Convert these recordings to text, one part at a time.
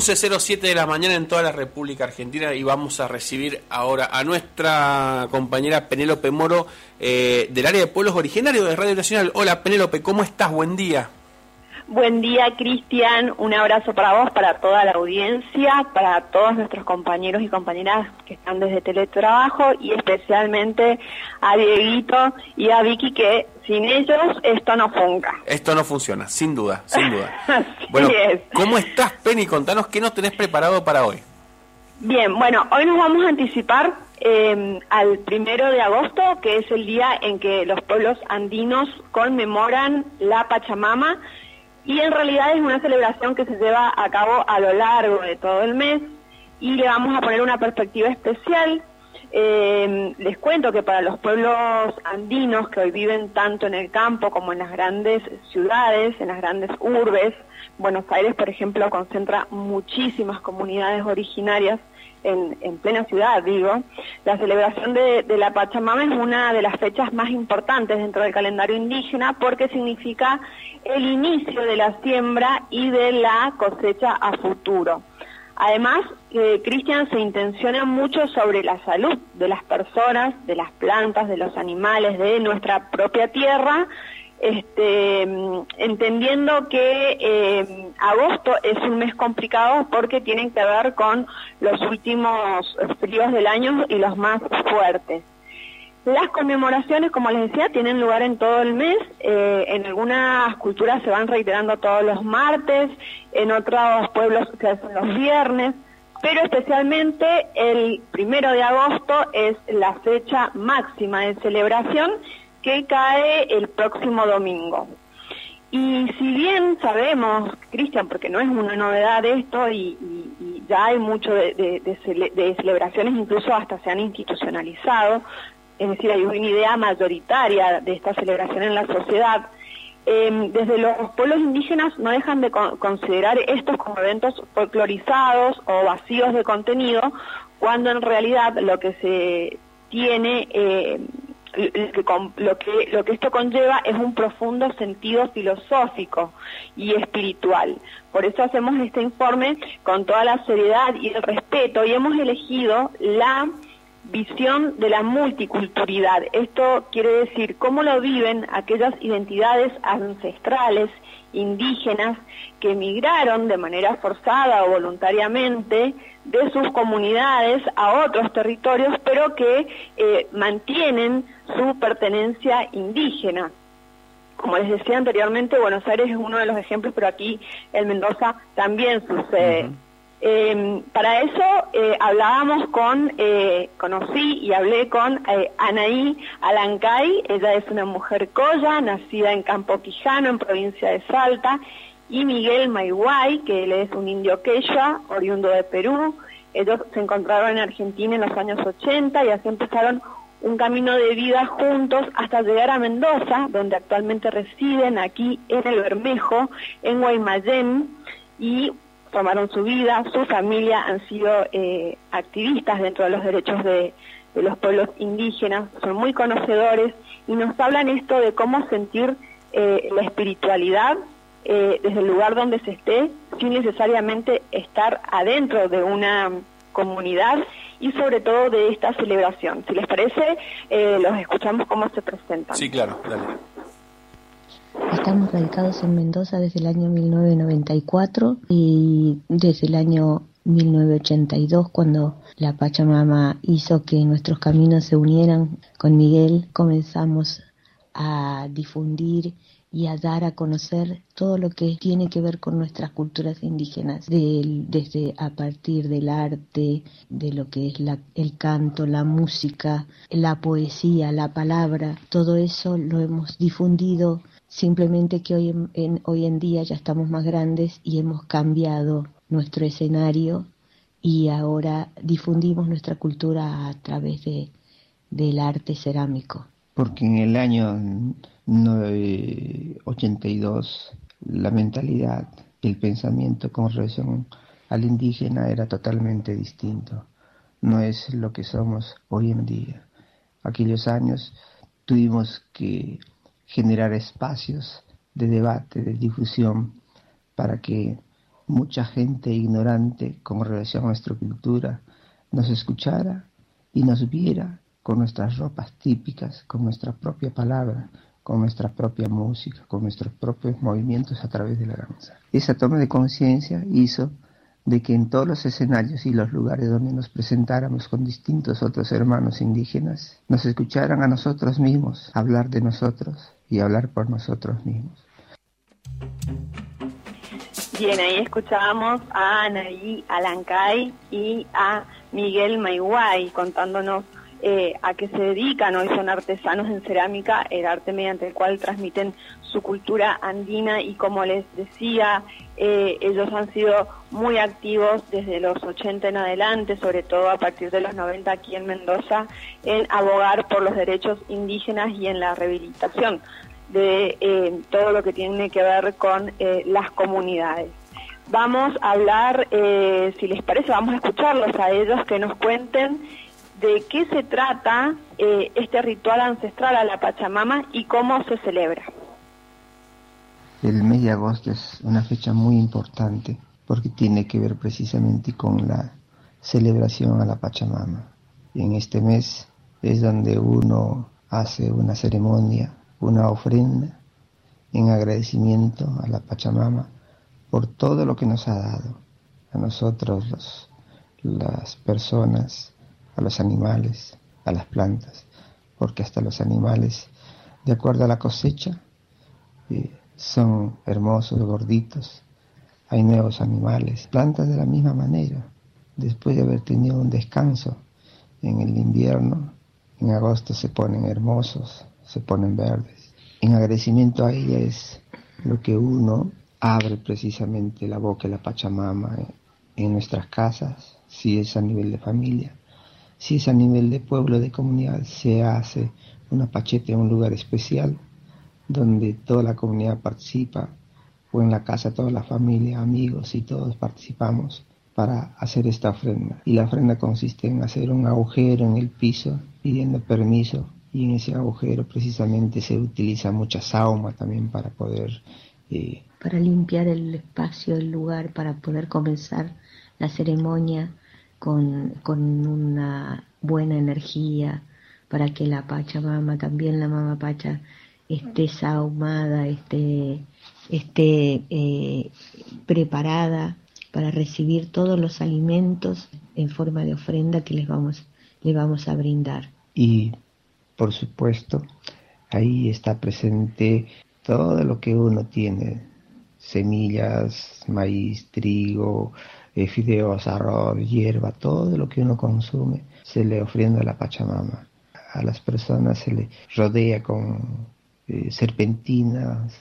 11.07 de la mañana en toda la República Argentina y vamos a recibir ahora a nuestra compañera Penélope Moro eh, del área de pueblos originarios de Radio Nacional. Hola Penélope, ¿cómo estás? Buen día. Buen día, Cristian. Un abrazo para vos, para toda la audiencia, para todos nuestros compañeros y compañeras que están desde teletrabajo y especialmente a Dieguito y a Vicky que sin ellos esto no funciona. Esto no funciona, sin duda, sin duda. bueno, ¿cómo estás, Penny? Contanos qué nos tenés preparado para hoy. Bien, bueno, hoy nos vamos a anticipar eh, al primero de agosto, que es el día en que los pueblos andinos conmemoran la Pachamama y en realidad es una celebración que se lleva a cabo a lo largo de todo el mes y le vamos a poner una perspectiva especial. Eh, les cuento que para los pueblos andinos que hoy viven tanto en el campo como en las grandes ciudades, en las grandes urbes, Buenos Aires, por ejemplo, concentra muchísimas comunidades originarias en, plena ciudad, digo, la celebración de, la Pachamama es una de las fechas más importantes dentro del calendario indígena porque significa el inicio de la siembra y de la cosecha a futuro. Además, eh, Cristian se intenciona mucho sobre la salud de las personas, de las plantas, de los animales, de nuestra propia tierra este, entendiendo que eh, agosto es un mes complicado porque tienen que ver con los últimos fríos del año y los más fuertes. Las conmemoraciones, como les decía, tienen lugar en todo el mes. Eh, en algunas culturas se van reiterando todos los martes, en otros pueblos se hacen los viernes, pero especialmente el primero de agosto es la fecha máxima de celebración que cae el próximo domingo. Y si bien sabemos, Cristian, porque no es una novedad esto y, ya hay mucho de, celebraciones, incluso hasta se han institucionalizado, es decir, hay una idea mayoritaria de esta celebración en la sociedad, em, desde los pueblos indígenas no dejan de considerar estos como eventos folclorizados o vacíos de contenido, cuando en realidad lo que se tiene eh, lo que, lo que esto conlleva es un profundo sentido filosófico y espiritual. Por eso hacemos este informe con toda la seriedad y el respeto y hemos elegido la visión de la multiculturalidad. Esto quiere decir cómo lo viven aquellas identidades ancestrales, indígenas, que emigraron de manera forzada o voluntariamente de sus comunidades a otros territorios, pero que eh, mantienen su pertenencia indígena. Como les decía anteriormente, Buenos Aires es uno de los ejemplos, pero aquí en Mendoza también sucede. Em, para eso eh, hablábamos con, eh, conocí y hablé con eh, Anaí Alancay, ella es una mujer coya, nacida en Campo Quijano, en provincia de Salta, y Miguel Maiguay, que él es un indio quechua, oriundo de Perú. Ellos se encontraron en Argentina en los años 80 y así empezaron un camino de vida juntos hasta llegar a Mendoza, donde actualmente residen aquí en el Bermejo, en Guaymallén, y tomaron su vida, su familia han sido eh, activistas dentro de los derechos de, los pueblos indígenas, son muy conocedores y nos hablan esto de cómo sentir eh, la espiritualidad eh, desde el lugar donde se esté, sin necesariamente estar adentro de una comunidad y sobre todo de esta celebración. Si les parece, los escuchamos cómo se presentan. Sí, claro, dale. Estamos radicados en Mendoza desde el año 1994 y desde el año 1982 cuando la Pachamama hizo que nuestros caminos se unieran. Con Miguel comenzamos a difundir y a dar a conocer todo lo que tiene que ver con nuestras culturas indígenas, desde a partir del arte, de lo que es el canto, la música, la poesía, la palabra, todo eso lo hemos difundido Simplemente que hoy en, hoy en día ya estamos más grandes y hemos cambiado nuestro escenario y ahora difundimos nuestra cultura a través de, del arte cerámico. Porque en el año 82 la mentalidad, el pensamiento con relación al indígena era totalmente distinto. No es lo que somos hoy en día. Aquellos años tuvimos que generar espacios de debate, de difusión, para que mucha gente ignorante con relación a nuestra cultura nos escuchara y nos viera con nuestras ropas típicas, con nuestra propia palabra, con nuestra propia música, con nuestros propios movimientos a través de la danza. Esa toma de conciencia hizo de que en todos los escenarios y los lugares donde nos presentáramos con distintos otros hermanos indígenas, nos escucharan a nosotros mismos, hablar de nosotros y hablar por nosotros mismos. Bien, ahí escuchábamos a Anaí Alancay y a Miguel Maiguay contándonos eh, a qué se dedican, hoy son artesanos en cerámica, el arte mediante el cual transmiten su cultura andina y como les decía, eh, ellos han sido muy activos desde los 80 en adelante, sobre todo a partir de los 90 aquí en Mendoza, en abogar por los derechos indígenas y en la rehabilitación de eh, todo lo que tiene que ver con las comunidades. Vamos a hablar, si les parece, vamos a escucharlos a ellos que nos cuenten de qué se trata eh, este ritual ancestral a la Pachamama y cómo se celebra. El mes de agosto es una fecha muy importante porque tiene que ver precisamente con la celebración a la Pachamama. En este mes es donde uno hace una ceremonia, una ofrenda en agradecimiento a la Pachamama por todo lo que nos ha dado a nosotros las personas a los animales, a las plantas, porque hasta los animales, de acuerdo a la cosecha, eh, son hermosos, gorditos. Hay nuevos animales, plantas de la misma manera, después de haber tenido un descanso en el invierno, en agosto se ponen hermosos, se ponen verdes. En agradecimiento a ella es lo que uno abre precisamente la boca de la Pachamama en nuestras casas, si es a nivel de familia, si es a nivel de pueblo, de comunidad, se hace una pacheta en un lugar especial donde toda la comunidad participa, o en la casa toda la familia, amigos y todos participamos para hacer esta ofrenda. Y la ofrenda consiste en hacer un agujero en el piso pidiendo permiso y en ese agujero precisamente se utiliza mucha sauma también para poder... Eh, para limpiar el espacio, el lugar, para poder comenzar la ceremonia con, con una buena energía para que la Pachamama, también la Mama Pacha, esté sahumada, esté, esté eh, preparada para recibir todos los alimentos en forma de ofrenda que les vamos, le vamos a brindar. Y, por supuesto, ahí está presente todo lo que uno tiene, semillas, maíz, trigo, fideos, arroz, hierba, todo lo que uno consume se le ofrenda a la Pachamama. A las personas se le rodea con eh, serpentinas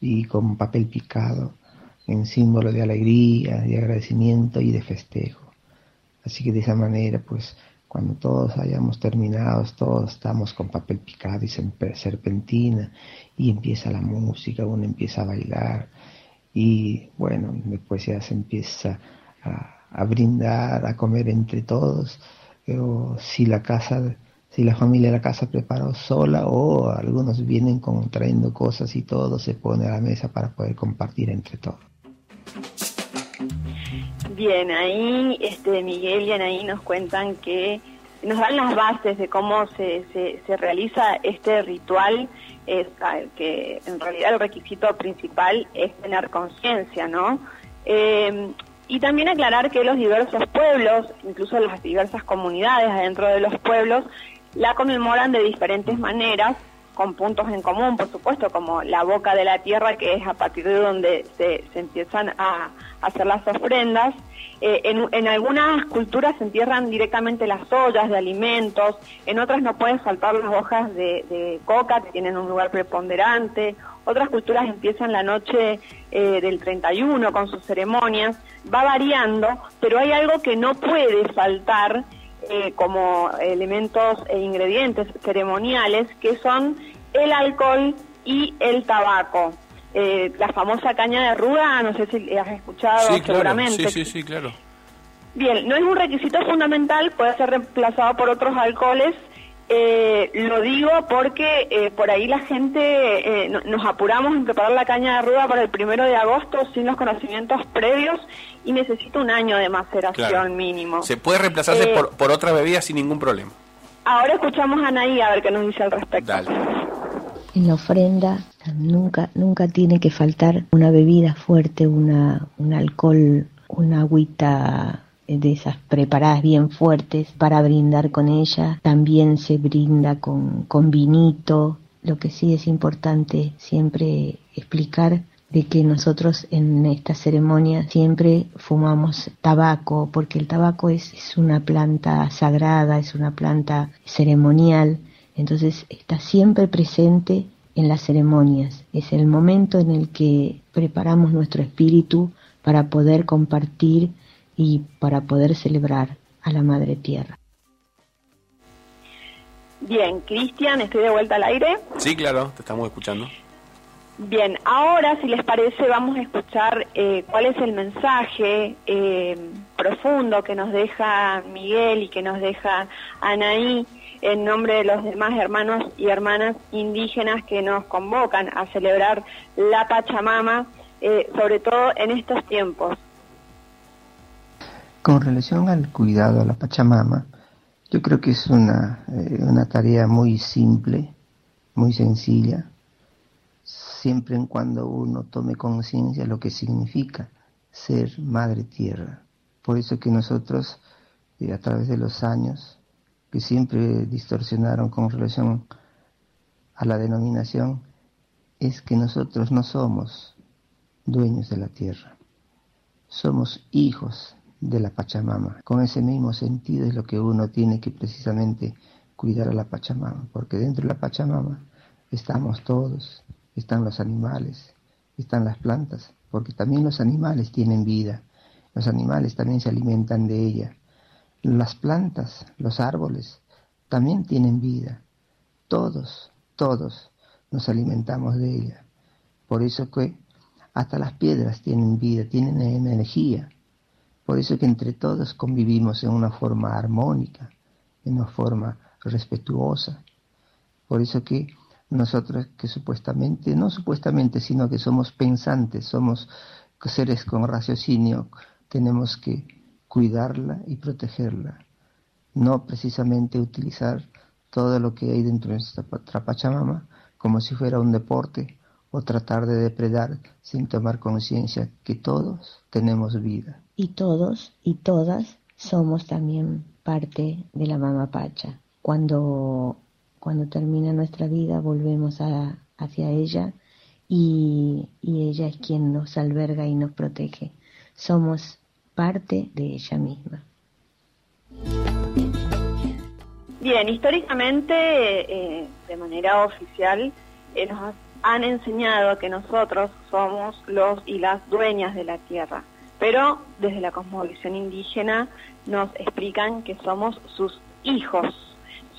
y con papel picado en símbolo de alegría, de agradecimiento y de festejo. Así que de esa manera, pues, cuando todos hayamos terminado, todos estamos con papel picado y serpentina y empieza la música, uno empieza a bailar y bueno, después ya se empieza a, brindar, a comer entre todos, o si la casa, si la familia de la casa preparó sola o algunos vienen con, trayendo cosas y todo se pone a la mesa para poder compartir entre todos. Bien, ahí este Miguel y Anaí nos cuentan que nos dan las bases de cómo se, se, realiza este ritual, que en realidad el requisito principal es tener conciencia, ¿no? Eh, y también aclarar que los diversos pueblos, incluso las diversas comunidades adentro de los pueblos, la conmemoran de diferentes maneras, con puntos en común, por supuesto, como la boca de la tierra, que es a partir de donde se, empiezan a, hacer las ofrendas. Eh, en, algunas culturas se entierran directamente las ollas de alimentos, en otras no pueden faltar las hojas de, coca, que tienen un lugar preponderante, otras culturas empiezan la noche eh, del 31 con sus ceremonias, va variando, pero hay algo que no puede faltar eh, como elementos e ingredientes ceremoniales, que son el alcohol y el tabaco. Eh, la famosa caña de ruda, no sé si has escuchado seguramente. sí, sí, sí, claro. Bien, no es un requisito fundamental, puede ser reemplazado por otros alcoholes Eh, lo digo porque eh, por ahí la gente eh, nos apuramos en preparar la caña de ruda para el primero de agosto sin los conocimientos previos y necesita un año de maceración mínimo. Se puede reemplazarse por, por otra bebida sin ningún problema. Ahora escuchamos a Anaí a ver qué nos dice al respecto. En la ofrenda nunca, nunca tiene que faltar una bebida fuerte, una, un alcohol, una agüita de esas preparadas bien fuertes para brindar con ella. También se brinda con, con vinito. Lo que sí es importante siempre explicar de que nosotros en esta ceremonia siempre fumamos tabaco, porque el tabaco es, es, una planta sagrada, es una planta ceremonial, entonces está siempre presente en las ceremonias. Es el momento en el que preparamos nuestro espíritu para poder compartir y para poder celebrar a la Madre Tierra. Bien, Cristian, estoy de vuelta al aire. Sí, claro, te estamos escuchando. Bien, ahora si les parece vamos a escuchar eh, cuál es el mensaje eh, profundo que nos deja Miguel y que nos deja Anaí en nombre de los demás hermanos y hermanas indígenas que nos convocan a celebrar la Pachamama, eh, sobre todo en estos tiempos. Con relación al cuidado a la Pachamama, yo creo que es una, una tarea muy simple, muy sencilla, siempre en cuando uno tome conciencia de lo que significa ser madre tierra. Por eso que nosotros, eh, a través de los años, que siempre distorsionaron con relación a la denominación, es que nosotros no somos dueños de la tierra, somos hijos de la Pachamama. Con ese mismo sentido es lo que uno tiene que precisamente cuidar a la Pachamama, porque dentro de la Pachamama estamos todos, están los animales, están las plantas, porque también los animales tienen vida, los animales también se alimentan de ella. Las plantas, los árboles, también tienen vida. Todos, todos nos alimentamos de ella. Por eso que hasta las piedras tienen vida, tienen energía. Por eso que entre todos convivimos en una forma armónica, en una forma respetuosa. Por eso que nosotros que supuestamente, no supuestamente, sino que somos pensantes, somos seres con raciocinio, tenemos que cuidarla y protegerla, no precisamente utilizar todo lo que hay dentro de nuestra Pachamama como si fuera un deporte o tratar de depredar sin tomar conciencia que todos tenemos vida. Y todos y todas somos también parte de la Mama Pacha. Cuando cuando termina nuestra vida volvemos a, hacia ella y, y ella es quien nos alberga y nos protege. Somos parte de ella misma. Bien, históricamente, eh, de manera oficial, eh, nos han enseñado que nosotros somos los y las dueñas de la tierra, pero desde la cosmovisión indígena nos explican que somos sus hijos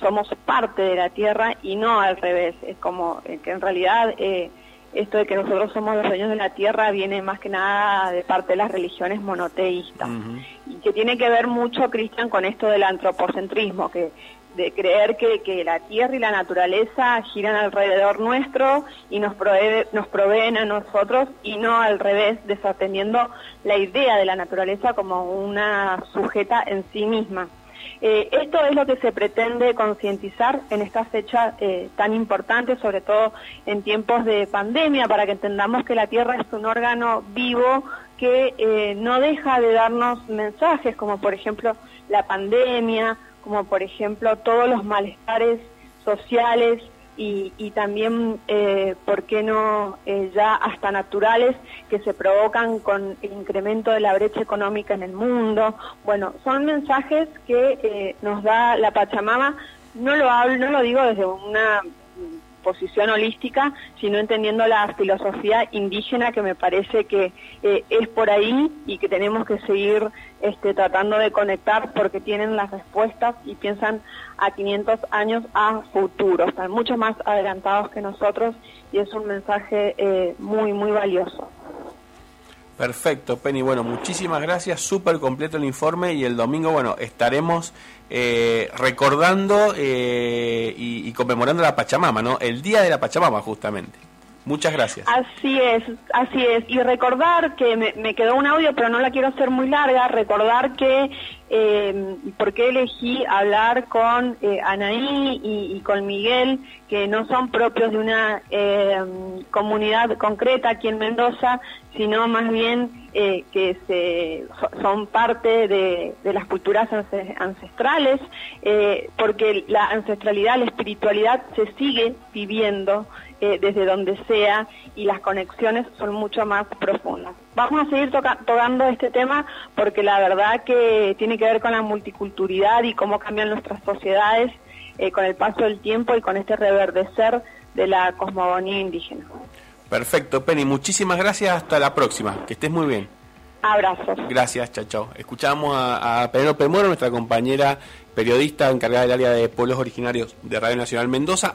somos parte de la tierra y no al revés. Es como eh, que en realidad eh, esto de que nosotros somos los dueños de la tierra viene más que nada de parte de las religiones monoteístas y que tiene que ver mucho, Cristian, con esto del antropocentrismo, que de creer que, que, la tierra y la naturaleza giran alrededor nuestro y nos, provee, nos proveen a nosotros y no al revés, desatendiendo la idea de la naturaleza como una sujeta en sí misma. Eh, esto es lo que se pretende concientizar en esta fecha eh, tan importante, sobre todo en tiempos de pandemia, para que entendamos que la Tierra es un órgano vivo que eh, no deja de darnos mensajes, como por ejemplo la pandemia, como por ejemplo todos los malestares sociales y, también, eh, ¿por qué no eh, ya hasta naturales que se provocan con el incremento de la brecha económica en el mundo? Bueno, son mensajes que eh, nos da la Pachamama. No lo hablo, no lo digo desde una posición holística, sino entendiendo la filosofía indígena que me parece que eh, es por ahí y que tenemos que seguir este, tratando de conectar porque tienen las respuestas y piensan a 500 años a futuro, están mucho más adelantados que nosotros y es un mensaje eh, muy, muy valioso. Perfecto, Penny. Bueno, muchísimas gracias. Súper completo el informe y el domingo, bueno, estaremos eh, recordando eh, y, y, conmemorando la Pachamama, ¿no? El Día de la Pachamama, justamente. Muchas gracias. Así es, así es. Y recordar que me, quedó un audio, pero no la quiero hacer muy larga, recordar que, eh, por qué elegí hablar con eh, Anaí y, con Miguel, que no son propios de una eh, comunidad concreta aquí en Mendoza, sino más bien eh, que son parte de, las culturas ancestrales, porque la ancestralidad, la espiritualidad se sigue viviendo desde donde sea y las conexiones son mucho más profundas. Vamos a seguir tocando este tema porque la verdad que tiene que ver con la multiculturalidad y cómo cambian nuestras sociedades eh, con el paso del tiempo y con este reverdecer de la cosmogonía indígena. Perfecto, Penny. Muchísimas gracias. Hasta la próxima. Que estés muy bien. Abrazos. Gracias, chao, chao. Escuchamos a, a Penélope Moro, nuestra compañera periodista encargada del área de pueblos originarios de Radio Nacional Mendoza.